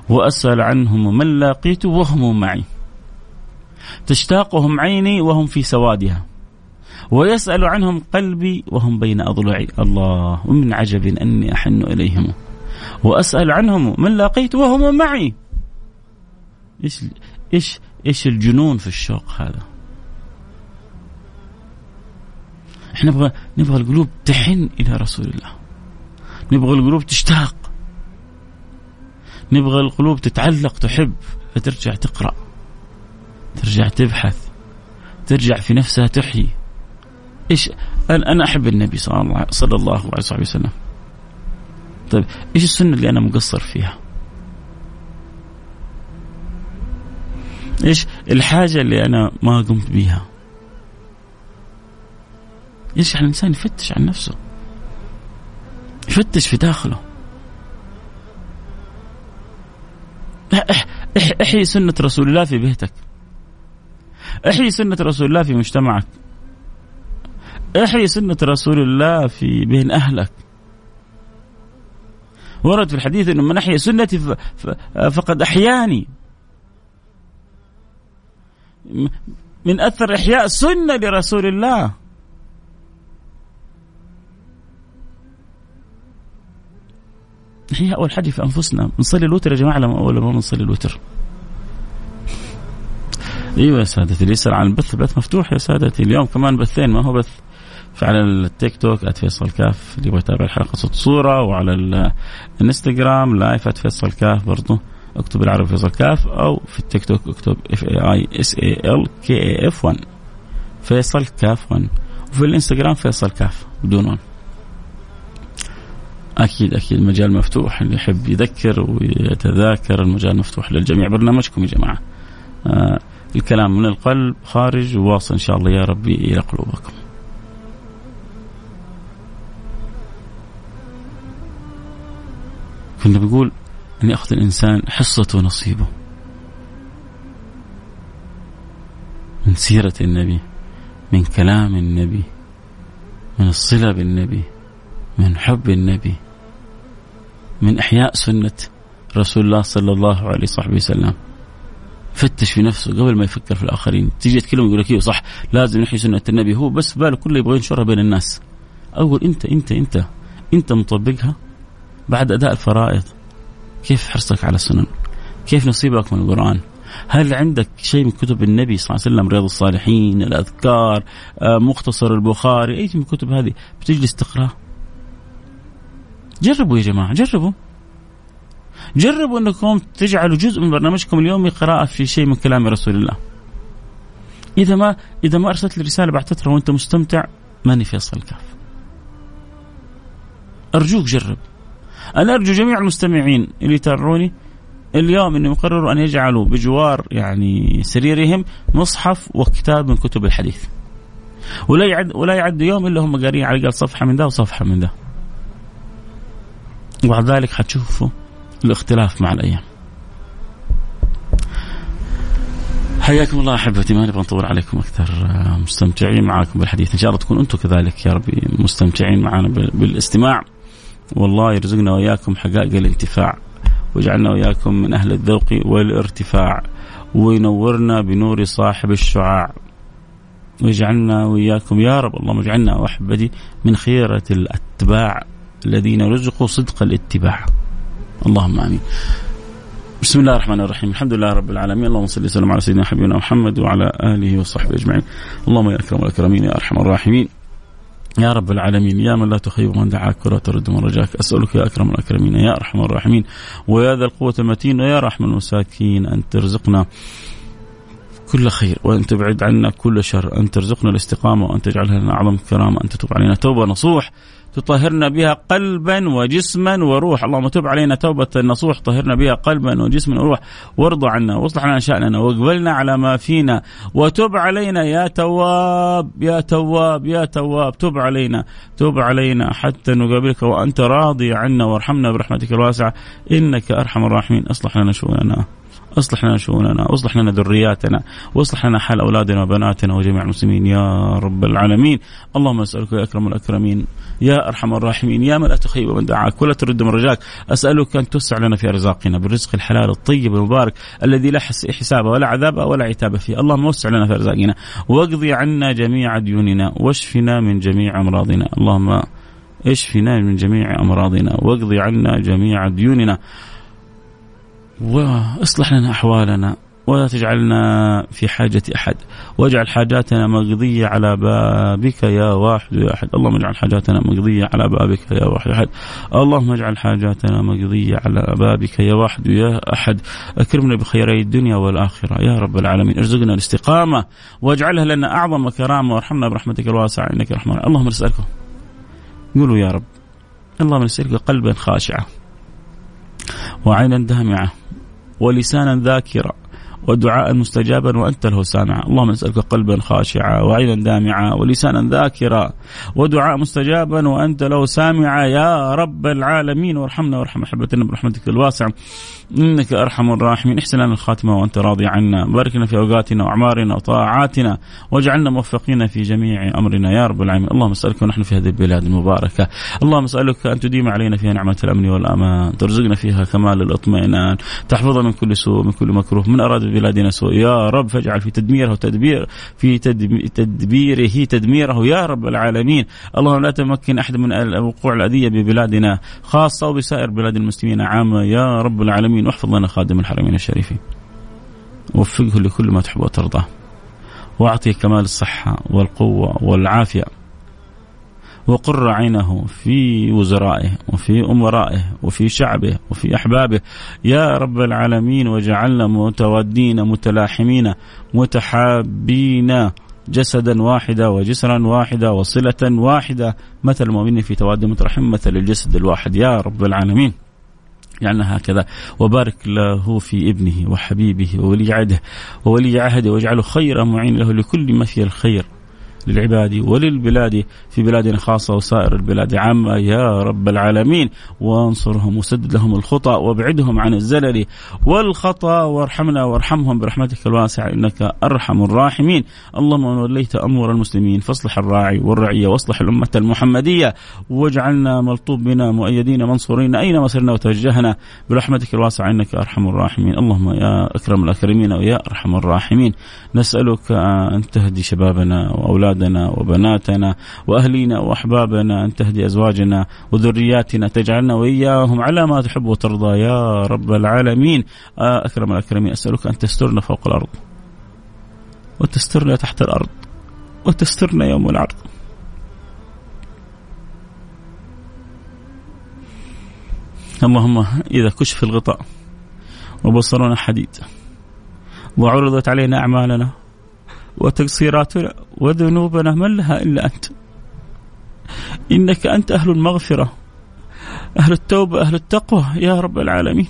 وأسأل عنهم من لاقيت وهم معي. تشتاقهم عيني وهم في سوادها ويسأل عنهم قلبي وهم بين أضلعي. الله ومن عجب أني أحن إليهم. وأسأل عنهم من لقيت وهم معي. إيش إيش إيش الجنون في الشوق هذا؟ إحنا نبغى نبغى القلوب تحن إلى رسول الله. نبغى القلوب تشتاق. نبغى القلوب تتعلق تحب فترجع تقرأ. ترجع تبحث ترجع في نفسها تحيي. إيش أنا أنا أحب النبي صلى الله صلى الله عليه وسلم. طيب إيش السنة اللي أنا مقصر فيها؟ إيش الحاجة اللي أنا ما قمت بها يرجع الانسان يفتش عن نفسه. يفتش في داخله. إحيي سنة رسول الله في بيتك. احيي سنة رسول الله في مجتمعك. احيي سنة رسول الله في بين أهلك. ورد في الحديث أنه من أحيا سنتي فقد أحياني. من أثر إحياء سنة لرسول الله. هي أول حاجة في أنفسنا. نصلي الوتر يا جماعة أول ما نصلي الوتر. إيوه يا سادتي اللي يسأل عن البث البث مفتوح يا سادتي. اليوم كمان بثين ما هو بث؟ فعلى التيك توك @فيصل كاف اللي يبغى يتابع الحلقة صوت صورة وعلى الانستغرام live @فيصل كاف برضه اكتب العربي فيصل كاف أو في التيك توك اكتب F A I S A L K A F 1 فيصل كاف 1 وفي الانستغرام فيصل كاف بدون 1 أكيد أكيد المجال مفتوح اللي يحب يذكر ويتذاكر المجال مفتوح للجميع. برنامجكم يا جماعة. آه الكلام من القلب خارج وواصل إن شاء الله يا ربي إلى قلوبكم. كنا بنقول أن يأخذ الإنسان حصته ونصيبه من سيرة النبي من كلام النبي من الصلة بالنبي من حب النبي من إحياء سنة رسول الله صلى الله عليه وصحبه وسلم. فتش في نفسه قبل ما يفكر في الآخرين. تيجي تكلم يقول لك إيوه صح لازم نحيي سنة النبي. هو بس باله كله يبغى ينشرها بين الناس. أول أنت أنت أنت أنت مطبقها بعد أداء الفرائض. كيف حرصك على السنن؟ كيف نصيبك من القرآن؟ هل عندك شيء من كتب النبي صلى الله عليه وسلم؟ رياض الصالحين الأذكار آه، مختصر البخاري أي من الكتب هذه؟ بتجلس تقرأ؟ جربوا يا جماعة جربوا. جربوا أنكم تجعلوا جزء من برنامجكم اليومي قراءة في شيء من كلام رسول الله إذا ما إذا ما أرسلت لي رسالة بعد فترة وأنت مستمتع ماني فيصل الكاف أرجوك جرب أنا أرجو جميع المستمعين اللي يتابعوني اليوم إنهم يقرروا أن يجعلوا بجوار يعني سريرهم مصحف وكتاب من كتب الحديث. ولا يعد ولا يعد يوم إلا هم قارين على الأقل صفحة من ده وصفحة من ده. وبعد ذلك حتشوفوا الاختلاف مع الأيام. حياكم الله أحبتي ما نبغى نطول عليكم أكثر مستمتعين معاكم بالحديث. إن شاء الله تكونوا أنتم كذلك يا ربي مستمتعين معنا بالاستماع. والله يرزقنا وإياكم حقائق الانتفاع ويجعلنا وإياكم من أهل الذوق والارتفاع وينورنا بنور صاحب الشعاع. ويجعلنا وإياكم يا رب اللهم اجعلنا وأحبتي من خيرة الأتباع الذين رزقوا صدق الاتباع. اللهم آمين. بسم الله الرحمن الرحيم الحمد لله رب العالمين اللهم صل وسلم على سيدنا حبيبنا محمد وعلى اله وصحبه اجمعين اللهم يا اكرم الاكرمين يا ارحم الراحمين يا رب العالمين يا من لا تخيب من دعاك ولا ترد من رجاك أسألك يا أكرم الأكرمين يا أرحم الراحمين ويا ذا القوة المتين ويا رحم المساكين أن ترزقنا كل خير وأن تبعد عنا كل شر أن ترزقنا الاستقامة وأن تجعلها لنا أعظم كرامة أن تتوب علينا توبة نصوح تطهرنا بها قلبا وجسما وروح. اللهم تب علينا توبة نصوح طهرنا بها قلبا وجسما وروح. وارض عنا واصلح لنا شأننا واقبلنا على ما فينا. وتب علينا يا تواب يا تواب يا تواب. تب علينا تب علينا حتى نقابلك وأنت راضي عنا وارحمنا برحمتك الواسعة. إنك أرحم الراحمين. أصلح لنا شؤوننا. أصلح لنا شؤوننا واصلح لنا ذرياتنا وأصلح لنا حال أولادنا وبناتنا وجميع المسلمين. يا رب العالمين اللهم أسألك يا أكرم الأكرمين يا أرحم الراحمين يا من لا تخيب من دعاك ولا ترد من رجاك أسألك أن توسع لنا في ارزاقنا بالرزق الحلال الطيب المبارك الذي لا حساب ولا عذاب ولا عتاب فيه. اللهم وسع لنا في ارزاقنا واقضي عنا جميع ديوننا واشفنا من جميع أمراضنا. اللهم اشفنا من جميع أمراضنا واقضي عنا جميع ديوننا. واصلح لنا أحوالنا ولا تجعلنا في حاجة أحد. واجعل حاجاتنا مقضية على بابك يا واحد يا أحد. اللهم اجعل حاجاتنا مقضية على بابك يا واحد يا أحد. اللهم اجعل حاجاتنا مقضية على بابك يا واحد يا أحد. أكرمنا بخيري الدنيا والآخرة. يا رب العالمين. ارزقنا الاستقامة. واجعلها لنا أعظم كرامة. وارحمنا برحمتك الواسعة. إنك رحمن. اللهم نسألك. قولوا يا رب. اللهم نسألك قلبا خاشعا. وعينا دامعة ولسانا ذاكرا. ودعاء مستجابا وأنت له سامع اللهم نسألك قلبا خاشعا وعينا دامعا ولسانا ذاكرا. ودعاء مستجابا وأنت له سامع يا رب العالمين. وارحمنا وارحم أحبتنا برحمتك الواسعة إنك أرحم الراحمين. احسن لنا الخاتمة وأنت راضي عنا. بارك لنا في أوقاتنا وأعمارنا وطاعاتنا. واجعلنا موفقين في جميع أمرنا. يا رب العالمين. اللهم اسألك ونحن في هذه البلاد المباركة. اللهم اسألك أن تديم علينا فيها نعمة الأمن والأمان. ترزقنا فيها كمال الاطمئنان. تحفظنا من كل سوء من كل مكروه. من أراد ببلادنا سوء. يا رب فاجعل في تدميره تدبير في تدبيره تدميره. يا رب العالمين اللهم لا تمكن أحد من وقوع الأذية ببلادنا خاصة وبسائر بلاد المسلمين عامة. يا رب العالمين واحفظ لنا خادم الحرمين الشريفين. وفقه لكل ما تحب وترضى. واعطيه كمال الصحة والقوة والعافية. وقر عينه في وزرائه وفي أمرائه وفي شعبه وفي أحبابه. يا رب العالمين وجعلنا متودين متلاحمين متحابين جسدا واحدا وجسرا واحدا وصلة واحدة. مثل المؤمنين في تواد مترحم مثل الجسد الواحد. يا رب العالمين. جعلنا هكذا. وبارك له في ابنه وحبيبه وولي عهده وولي عهده واجعله خير معين له لكل ما فيه الخير. للعباد وللبلاد في بلادنا خاصة وسائر البلاد. عامة يا رب العالمين. وانصرهم وسدد لهم الخطأ وابعدهم عن الزلل والخطأ وارحمنا وارحمهم برحمتك الواسعة إنك أرحم الراحمين. اللهم من وليت أمور المسلمين فاصلح الراعي والرعية واصلح الأمة المحمدية واجعلنا ملطوب بنا مؤيدين منصورين أينما سرنا وتوجهنا برحمتك الواسعة إنك أرحم الراحمين. اللهم يا أكرم الأكرمين ويا أرحم الراحمين. نسألك أن تهدي شبابنا وأولادنا أولادنا وبناتنا وأهلينا وأحبابنا أن تهدي أزواجنا وذرياتنا تجعلنا وإياهم على ما تحب وترضى. يا رب العالمين. آه، أكرم الأكرمين أسألك أن تسترنا فوق الأرض وتسترنا تحت الأرض وتسترنا يوم العرض. اللهم إذا كشف الغطاء وبصرنا حديد وعرضت علينا أعمالنا وتقصيراتنا وذنوبنا من لها إلا أنت. إنك أنت أهل المغفرة أهل التوبة أهل التقوى يا رب العالمين.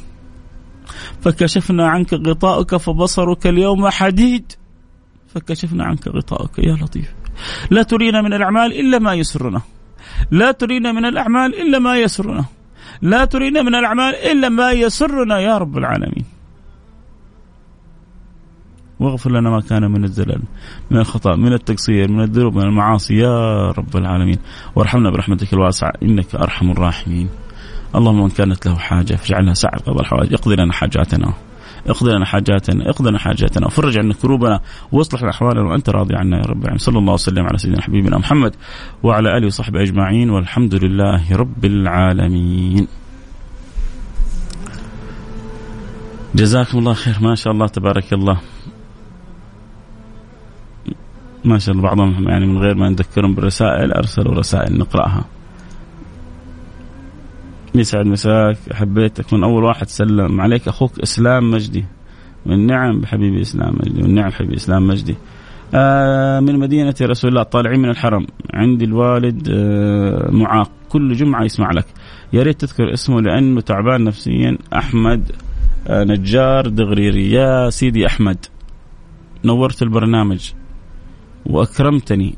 فكشفنا عنك غطاءك فبصرك اليوم حديد. فكشفنا عنك غطاءك يا لطيف. لا ترينا من الأعمال إلا ما يسرنا. لا ترينا من الأعمال إلا ما يسرنا. لا ترينا من الأعمال إلا ما يسرنا يا رب العالمين. واغفر لنا ما كان من الزلل من الخطأ من التقصير من الذنوب من المعاصي. يا رب العالمين وارحمنا برحمتك الواسعة إنك أرحم الراحمين. اللهم من كانت له حاجة فاجعلها سعة قبل الحوائج اقضي لنا حاجاتنا اقضي لنا حاجاتنا اقضي لنا حاجاتنا. وفرج عنا كروبنا واصلح احوالنا وأنت راضي عنا يا رب العالمين. صلى الله وسلم على سيدنا حبيبنا محمد وعلى آله وصحبه أجمعين والحمد لله رب العالمين. جزاكم الله خير. ما شاء الله تبارك الله. ما شاء الله بعضهم يعني من غير ما نذكرهم بالرسائل أرسلوا رسائل نقرأها. يسعد مساك. حبيتك من أول واحد سلم عليك. أخوك إسلام مجدي. من نعم حبيبي إسلام مجدي. من نعم حبيبي إسلام مجدي. آه من مدينة رسول الله طالعين من الحرم. عندي الوالد آه معاق. كل جمعة يسمع لك. يا ريت تذكر اسمه لأنه تعبان نفسيا. أحمد آه نجار دغريري يا سيدي أحمد. نورت البرنامج. وأكرمتني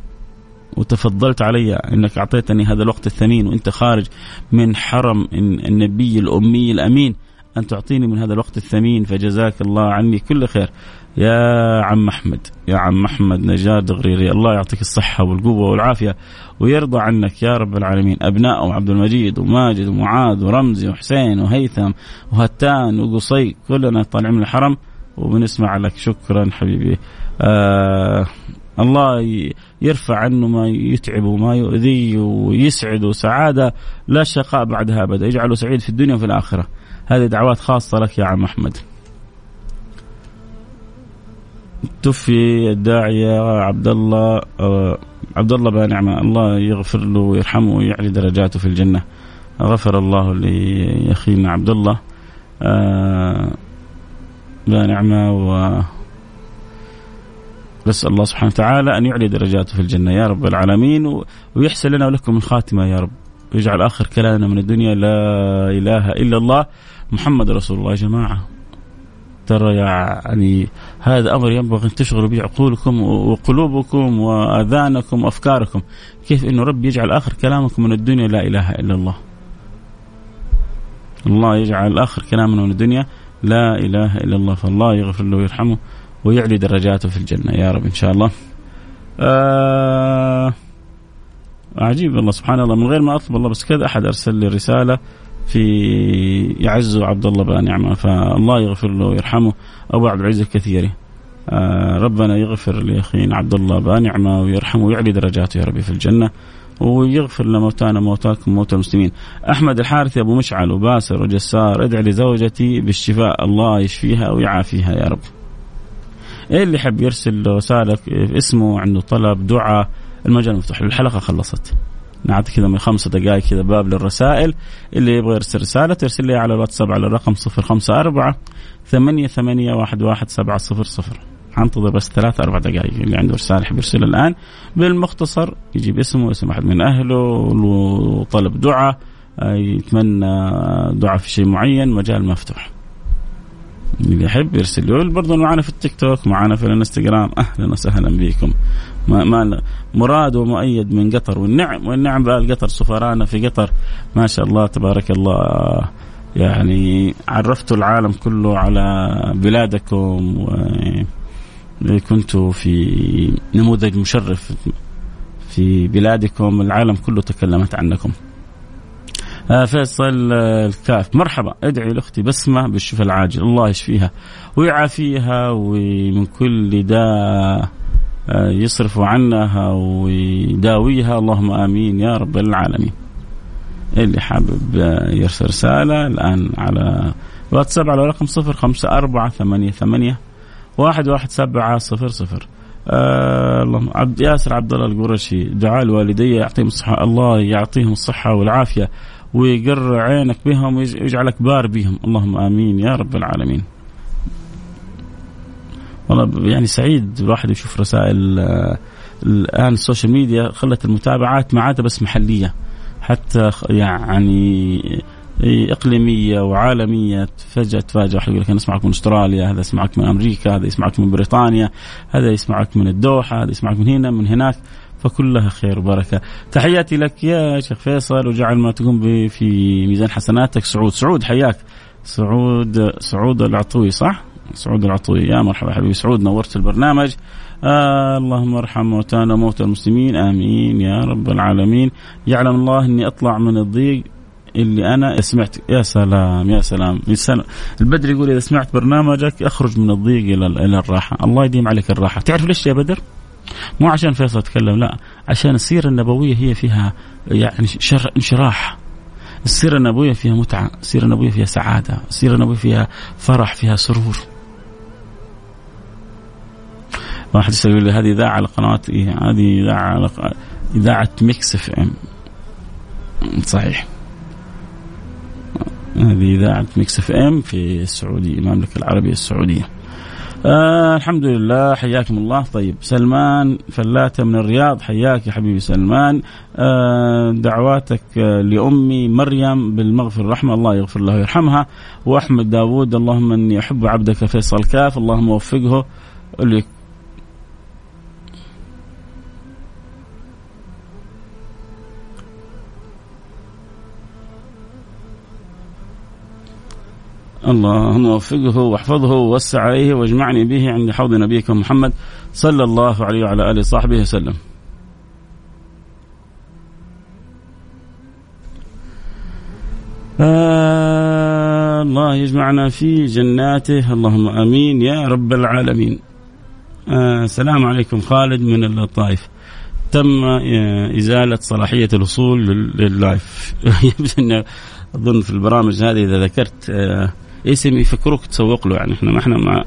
وتفضلت علي إنك أعطيتني هذا الوقت الثمين وأنت خارج من حرم النبي الأمي الأمين. أن تعطيني من هذا الوقت الثمين فجزاك الله عني كل خير. يا عم أحمد يا عم أحمد نجاد غريري الله يعطيك الصحة والقوة والعافية ويرضى عنك يا رب العالمين. ابنائه عبد المجيد وماجد ومعاذ ورمزي وحسين وهيثم وهتان وقصي كلنا طالعين من الحرم. وبنسمع لك شكرا حبيبي. آه الله يرفع عنه ما يتعب وما يؤذيه ويسعده سعادة لا شقاء بعدها أبدا يجعله سعيد في الدنيا وفي الآخرة. هذه دعوات خاصة لك يا عم أحمد. توفي الداعية عبد الله آه، عبد الله بن الله يغفر له ويرحمه ويعلي درجاته في الجنة. غفر الله لأخينا عبد الله آه، بنعمة و نسأل الله سبحانه وتعالى أن يعلي درجاته في الجنة يا رب العالمين ويحسن لنا ولكم الخاتمة يا رب. ويجعل آخر كلامنا من الدنيا لا إله إلا الله محمد رسول الله يا جماعة. ترى يعني هذا أمر ينبغي أن تشغلوا به عقولكم وقلوبكم وآذانكم وأفكاركم. كيف إنه رب يجعل آخر كلامكم من الدنيا لا إله إلا الله. الله يجعل آخر كلامنا من الدنيا لا إله إلا الله فالله يغفر له ويرحمه. ويعلي درجاته في الجنة. يا رب إن شاء الله. آه عجيب الله سبحان الله. من غير ما أطلب الله بس كذا أحد أرسل لي رسالة في يعز عبد الله بن نعمه فالله يغفر له ويرحمه. أبو عبد العزيز الكثيري. آه ربنا يغفر لاخينا عبد الله بن نعمه ويرحمه ويعلي درجاته يا ربي في الجنة. ويغفر لموتانا موتاكم موتى المسلمين. أحمد الحارثي أبو مشعل وباسر وجسار ادعي لزوجتي بالشفاء. الله يشفيها ويعافيها يا رب. إيه اللي يحب يرسل رسالة اسمه عنده طلب دعاء. المجال مفتوح. الحلقة خلصت. نعطي كذا من خمسة دقائق كذا باب للرسائل. اللي يبغى يرسل رسالة ترسل لي على الواتساب على الرقم صفر خمسة أربعة ثمانية ثمانية واحد واحد سبعة صفر صفر. حنتظر بس ثلاث أربع دقائق. اللي عنده رسالة يحب يرسلها الآن. بالمختصر يجيب اسمه اسم أحد من أهله وطلب دعاء يتمنى دعاء في شيء معين. مجال مفتوح. اللي يحب يرسل له. برضه معنا في التيك توك معنا في الانستغرام. أهلا وسهلا بكم. ما ما مراد ومؤيد من قطر والنعم والنعم بقى قطر سفرانا في قطر. ما شاء الله تبارك الله. يعني عرفتوا العالم كله على بلادكم وكنتوا في نموذج مشرف في بلادكم. العالم كله تكلمت عنكم. فيصل آه الكاف. مرحبا. ادعي لأختي بسمة بالشفاء العاجل. الله يشفيها ويعافيها ومن كل داء آه يصرف عنها ويداويها. اللهم آمين يا رب العالمين. اللي حابب يرسل رسالة الآن على واتساب على رقم صفر خمسة أربعة ثمانية ثمانية واحد واحد سبعة صفر صفر. آه اللهم عبد ياسر عبد الله القرشي دعاء الوالدي يعطيهم الصحة الله يعطيهم الصحة والعافية. ويقر عينك بهم ويجعلك بار بهم. اللهم آمين يا رب العالمين. والله يعني سعيد الواحد يشوف رسائل الآن ال social media خلت المتابعات ما عاد بس محلية. حتى يعني إقليمية وعالمية فجاه تفاجئ واحد يقول لك أنا أسمعك من أستراليا، هذا يسمعك من أمريكا، هذا يسمعك من بريطانيا، هذا يسمعك من الدوحة، هذا يسمعك من هنا من هناك، فكلها خير وبركة. تحياتي لك يا شيخ فيصل وجعل ما تقوم به في ميزان حسناتك. سعود، سعود حياك. سعود سعود العطوي صح؟ سعود العطوي. يا مرحبا حبيبي. سعود نورت البرنامج. آه اللهم ارحم موتانا وموتى المسلمين. آمين يا رب العالمين. يعلم الله إني أطلع من الضيق اللي أنا سمعت. يا سلام يا سلام البدر يقول إذا سمعت برنامجك أخرج من الضيق إلى إلى الراحة. الله يديم عليك الراحة. تعرف ليش يا بدر؟ مو عشان فيصل يتكلم لا عشان السيرة النبوية هي فيها يعني شر انشراح. السيرة النبوية فيها متعة السيرة النبوية فيها سعادة السيرة النبوية فيها فرح فيها سرور. واحد يقول لي هذه إذاعة على قنوات إيه هذه إذاعة على إذاعة Mix FM. صحيح. هذه إذاعة Mix FM في السعودية المملكة العربية السعودية. آه الحمد لله حياكم الله. طيب سلمان فلاتة من الرياض حياك يا حبيبي سلمان. آه دعواتك آه لأمي مريم بالمغفر الرحمة الله يغفر لها ويرحمها. وأحمد داود اللهم أني أحب عبدك فيصل كاف اللهم وفقه اللهم وفقه واحفظه ووسع عليه واجمعني به عند حوض نبيك محمد صلى الله عليه وعلى آله وصحبه وسلم. آه الله يجمعنا في جناته اللهم آمين يا رب العالمين. آه السلام عليكم خالد من الطائف. تم آه، إزالة صلاحية الوصول لللايف يبدو أظن في البرامج هذه إذا ذكرت آه اسم يفكروك تسوق له. يعني إحنا ما إحنا ما,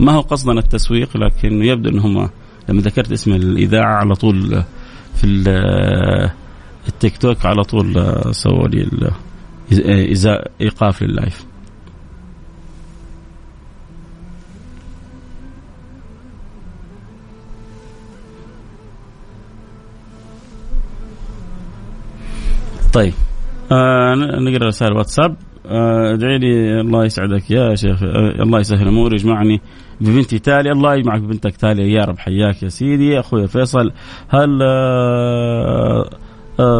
ما هو قصدنا التسويق لكن يبدو انهم لما ذكرت اسم الإذاعة على طول في التيك توك على طول سووا لي إيقاف لللايف. طيب آه نقرأ رسائل واتساب. ادعي لي الله يسعدك يا شيخ آه، الله يسهل أموري يجمعني ببنتي تالي الله يجمعك ببنتك تالي يا رب حياك يا سيدي أخوي فيصل. هل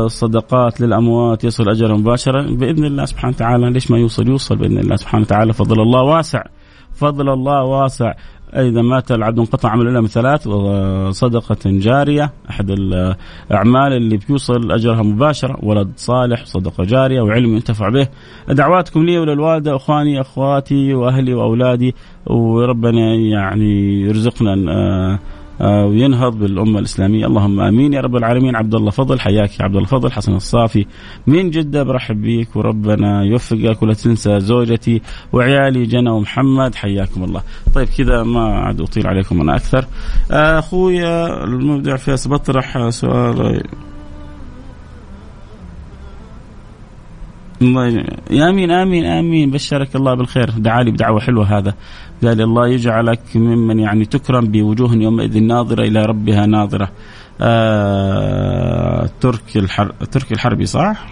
صدقات للأموات يصل اجرها مباشرة؟ بإذن الله سبحانه وتعالى ليش ما يوصل؟ يوصل بإذن الله سبحانه وتعالى فضل الله واسع فضل الله واسع. إذا مات العبد انقطع عمله إلا من ثلاث وصدقة جارية. أحد الأعمال اللي بيوصل أجرها مباشرة ولد صالح صدقة جارية وعلم ينتفع به. دعواتكم لي وللوالدة أخواني أخواتي وأهلي وأولادي وربنا يعني يرزقنا آه، وينهض بالأمة الإسلامية. اللهم آمين. يا رب العالمين. عبد الله فضل حياك يا عبد الله فضل. حسن الصافي من جدة برحب بيك. وربنا يوفقك ولا تنسى زوجتي وعيالي جنى ومحمد. حياكم الله. طيب كذا ما عاد أطيل عليكم أنا أكثر. آه، اخويا المبدع فيصل بطرح سؤال. آمين آمين آمين. بشرك الله بالخير. دعالي بدعوة حلوة هذا. قال الله يجعلك ممن يعني تكرم بوجوه يومئذ ناظرة إلى ربها ناظرة. آه تركي الحر تركي الحربي صح؟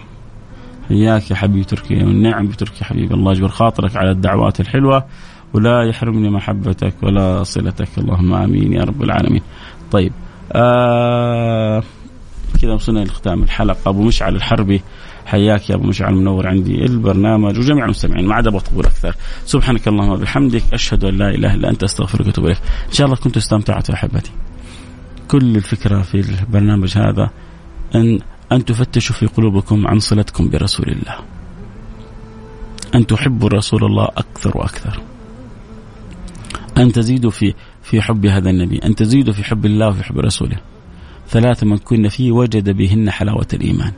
حياك يا حبيبي تركي والنعم بتركي حبيبي. الله يجبر خاطرك على الدعوات الحلوة. ولا يحرمني محبتك ولا صلتك. اللهم آمين يا رب العالمين. طيب آه كذا وصلنا لختام الحلقة. أبو مشعل الحربي. حياك يا أبو مشعل منور عندي البرنامج وجميع المستمعين ما عاد أبغى اطول أكثر. سبحانك اللهم وبحمدك أشهد أن لا إله إلا أنت أستغفرك وأتوب إليك. إن شاء الله كنتم استمتعتوا أحبتي. كل الفكرة في البرنامج هذا إن أن تفتشوا في قلوبكم عن صلتكم برسول الله. أن تحبوا رسول الله أكثر وأكثر. أن تزيدوا في في حب هذا النبي. أن تزيدوا في حب الله وفي حب رسوله. ثلاثة من كن فيه وجد بهن حلاوة الإيمان.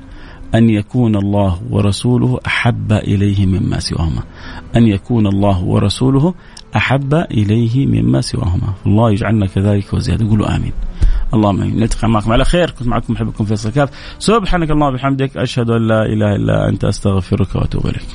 أن يكون الله ورسوله أحب إليه مما سواهما. أن يكون الله ورسوله أحب إليه مما سواهما. الله يجعلنا كذلك وزيادة. قولوا آمين. اللهم آمين. نلتقي معكم على خير. كنت معكم محبكم فيصل كاف. سبحانك اللهم وبحمدك أشهد أن لا إله إلا أنت أستغفرك وأتوب إليك.